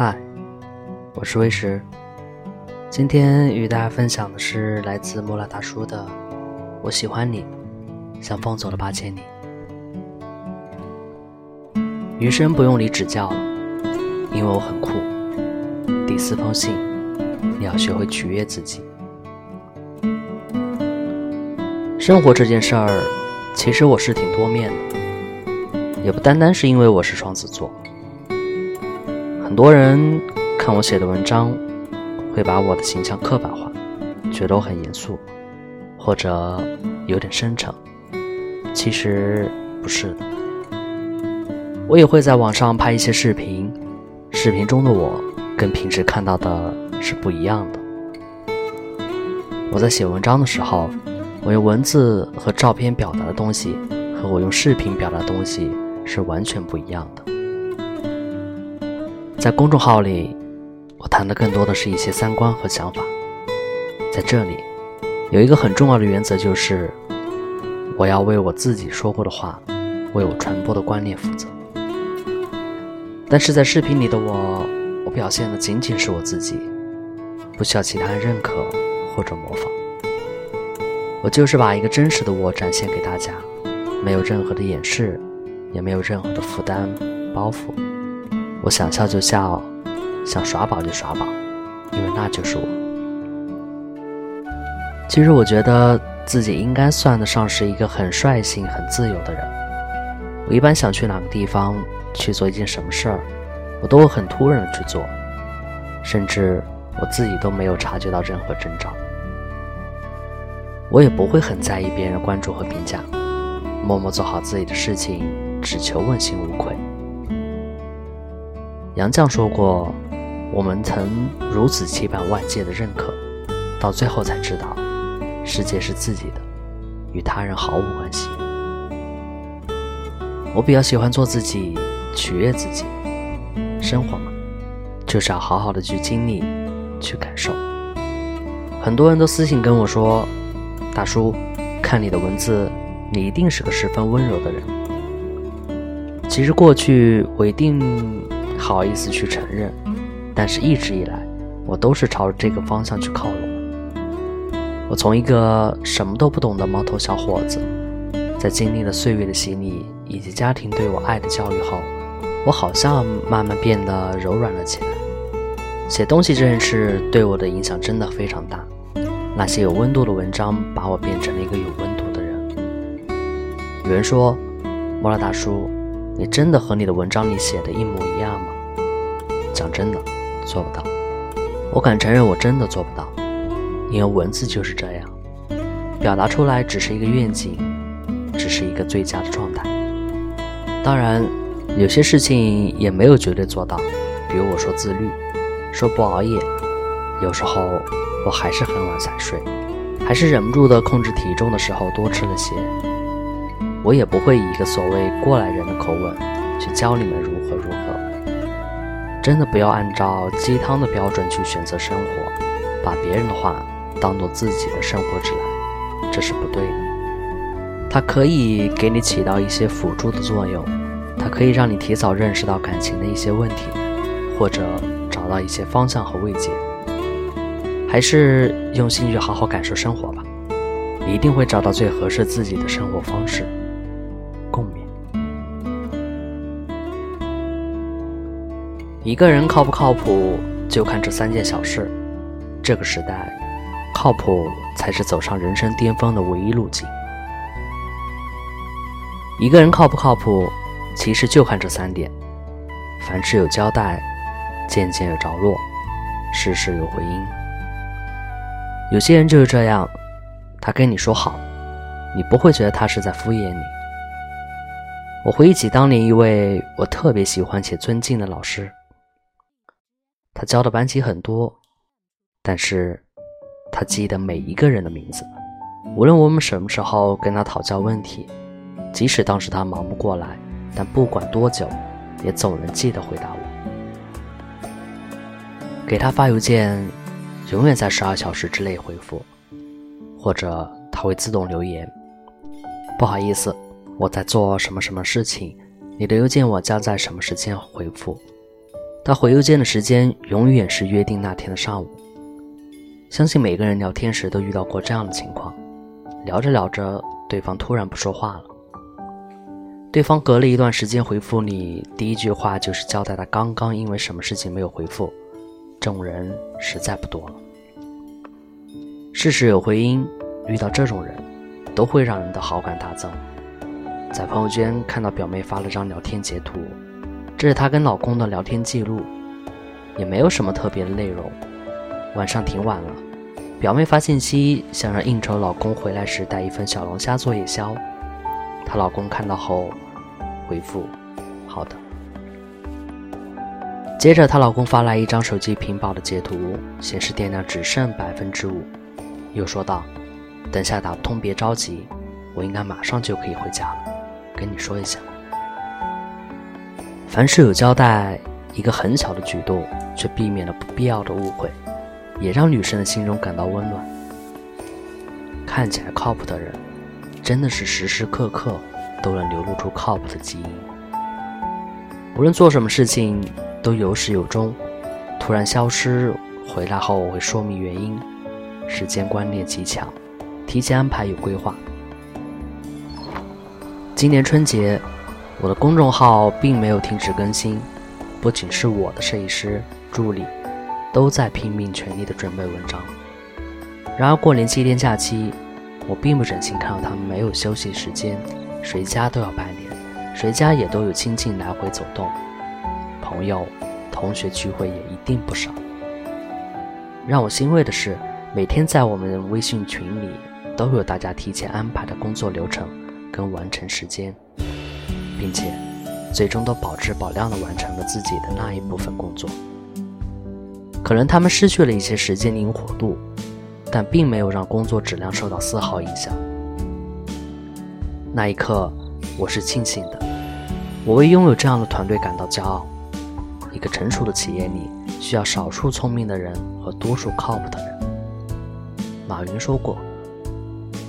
嗨，我是魏石。今天与大家分享的是来自莫拉大叔的《我喜欢你，像风走了八千里》。余生不用你指教了，因为我很酷。第四封信，你要学会取悦自己。生活这件事儿，其实我是挺多面的，也不单单是因为我是双子座。很多人看我写的文章，会把我的形象刻板化，觉得我很严肃，或者有点深沉。其实不是的。我也会在网上拍一些视频，视频中的我跟平时看到的是不一样的。我在写文章的时候，我用文字和照片表达的东西，和我用视频表达的东西是完全不一样的。在公众号里，我谈的更多的是一些三观和想法。在这里，有一个很重要的原则，就是我要为我自己说过的话，为我传播的观念负责。但是在视频里的我，我表现的仅仅是我自己，不需要其他人认可或者模仿。我就是把一个真实的我展现给大家，没有任何的掩饰，也没有任何的负担包袱。我想笑就笑，想耍宝就耍宝，因为那就是我。其实我觉得自己应该算得上是一个很率性、很自由的人。我一般想去哪个地方去做一件什么事儿，我都会很突然的去做，甚至我自己都没有察觉到任何征兆。我也不会很在意别人关注和评价，默默做好自己的事情，只求问心无愧。杨绛说过：“我们曾如此期盼外界的认可，到最后才知道，世界是自己的，与他人毫无关系。”我比较喜欢做自己，取悦自己。生活嘛，就是要好好的去经历，去感受。很多人都私信跟我说：“大叔，看你的文字，你一定是个十分温柔的人。”其实过去我一定。好意思去承认，但是一直以来，我都是朝着这个方向去靠拢。我从一个什么都不懂的毛头小伙子，在经历了岁月的洗礼以及家庭对我爱的教育后，我好像慢慢变得柔软了起来。写东西这件事对我的影响真的非常大。那些有温度的文章，把我变成了一个有温度的人。有人说，莫拉大叔。你真的和你的文章里写的一模一样吗？讲真的，做不到。我敢承认，我真的做不到，因为文字就是这样，表达出来只是一个愿景，只是一个最佳的状态。当然，有些事情也没有绝对做到，比如我说自律，说不熬夜，有时候我还是很晚才睡，还是忍不住的控制体重的时候多吃了些。我也不会以一个所谓过来人的口吻去教你们如何如何。真的不要按照鸡汤的标准去选择生活，把别人的话当做自己的生活指南，这是不对的。它可以给你起到一些辅助的作用，它可以让你提早认识到感情的一些问题，或者找到一些方向和慰藉。还是用心去好好感受生活吧，你一定会找到最合适自己的生活方式。一个人靠不靠谱，就看这三件小事。这个时代，靠谱才是走上人生巅峰的唯一路径。一个人靠不靠谱，其实就看这三点：凡事有交代，件件有着落，事事有回音。有些人就是这样，他跟你说好，你不会觉得他是在敷衍你。我回忆起当年一位我特别喜欢且尊敬的老师，他教的班级很多，但是他记得每一个人的名字。无论我们什么时候跟他讨教问题，即使当时他忙不过来，但不管多久，也总能记得回答我。给他发邮件，永远在十二小时之内回复，或者他会自动留言：“不好意思。”我在做什么什么事情？你的邮件我将在什么时间回复？他回邮件的时间永远是约定那天的上午。相信每个人聊天时都遇到过这样的情况：聊着聊着，对方突然不说话了。对方隔了一段时间回复你，第一句话就是交代他刚刚因为什么事情没有回复。这种人实在不多了。事事有回音，遇到这种人，都会让人的好感大增。在朋友圈看到表妹发了张聊天截图，这是她跟老公的聊天记录，也没有什么特别的内容。晚上挺晚了，表妹发信息想让应酬老公回来时带一份小龙虾做夜宵。她老公看到后回复：“好的。”接着她老公发来一张手机屏保的截图，显示电量只剩百分之五，又说道：“等下打不通别着急，我应该马上就可以回家了，跟你说一下。”凡事有交代，一个很小的举动却避免了不必要的误会。也让女生的心中感到温暖。看起来靠谱的人，真的是时时刻刻都能流露出靠谱的基因。无论做什么事情，都有始有终。突然消失，回来后会说明原因。时间观念极强，提前安排有规划。今年春节，我的公众号并没有停止更新，不仅是我的设计师助理。都在拼命全力的准备文章。然而过年七天假期，我并不忍心看到他们没有休息时间，谁家都要拜年，谁家也都有亲戚来回走动，朋友、同学聚会也一定不少。让我欣慰的是，每天在我们微信群里都有大家提前安排的工作流程跟完成时间，并且最终都保质保量的完成了自己的那一部分工作。可能他们失去了一些时间灵活度，但并没有让工作质量受到丝毫影响。那一刻，我是庆幸的，我为拥有这样的团队感到骄傲。一个成熟的企业里，需要少数聪明的人和多数靠谱的人。马云说过：“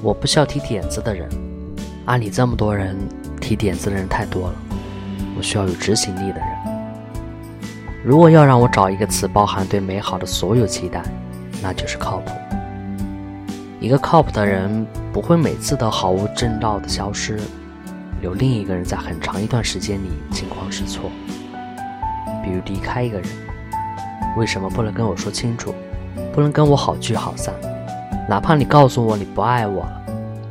我不需要提点子的人，阿里这么多人，提点子的人太多了，我需要有执行力的人。”如果要让我找一个词包含对美好的所有期待，那就是靠谱。一个靠谱的人不会每次都毫无征兆的消失，留另一个人在很长一段时间里惊慌失措。比如离开一个人，为什么不能跟我说清楚？不能跟我好聚好散？哪怕你告诉我你不爱我了，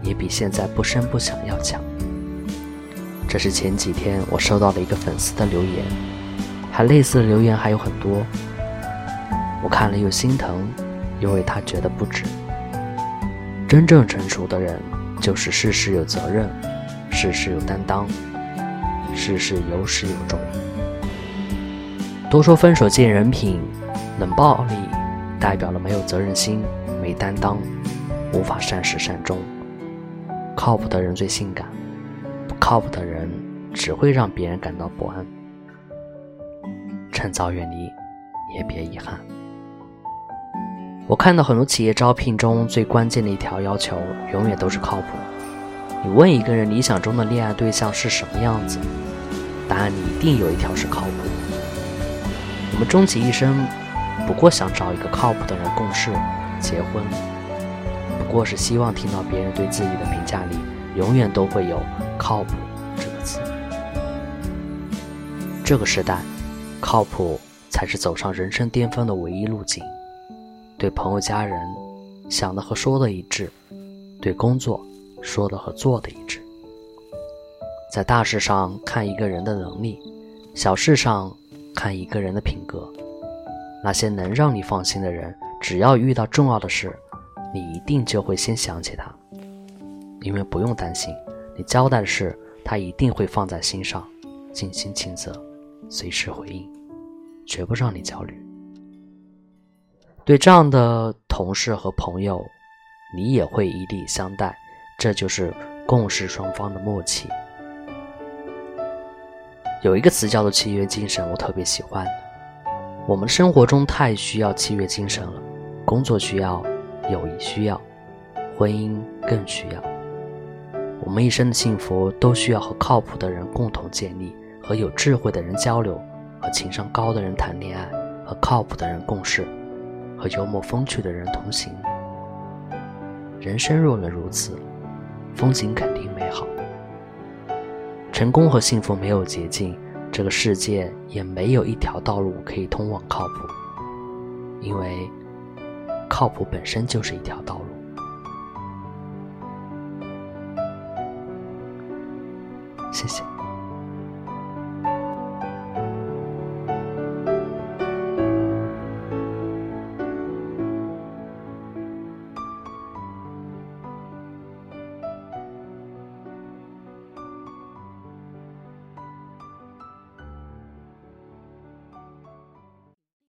也比现在不声不响要强。这是前几天我收到的一个粉丝的留言。还类似的留言还有很多，我看了又心疼，又为他觉得不值。真正成熟的人，就是事事有责任，事事有担当，事事有始有终。都说分手见人品，冷暴力代表了没有责任心、没担当，无法善始善终。靠谱的人最性感，靠谱的人只会让别人感到不安。趁早远离，也别遗憾。我看到很多企业招聘中最关键的一条要求，永远都是靠谱。你问一个人理想中的恋爱对象是什么样子，答案里一定有一条是靠谱。我们终其一生，不过想找一个靠谱的人共事、结婚，不过是希望听到别人对自己的评价里，永远都会有“靠谱”这个时代。靠谱才是走上人生巅峰的唯一路径。对朋友、家人，想的和说的一致；对工作，说的和做的一致。在大事上看一个人的能力，小事上看一个人的品格。那些能让你放心的人，只要遇到重要的事，你一定就会先想起他，因为不用担心，你交代的事，他一定会放在心上，尽心尽责。随时回应，绝不让你焦虑。对这样的同事和朋友，你也会以礼相待，这就是共事双方的默契。有一个词叫做契约精神，我特别喜欢。我们生活中太需要契约精神了，工作需要，友谊需要，婚姻更需要。我们一生的幸福都需要和靠谱的人共同建立。和有智慧的人交流，和情商高的人谈恋爱，和靠谱的人共事，和幽默风趣的人同行。人生若能如此，风景肯定美好。成功和幸福没有捷径，这个世界也没有一条道路可以通往靠谱，因为靠谱本身就是一条道路。谢谢。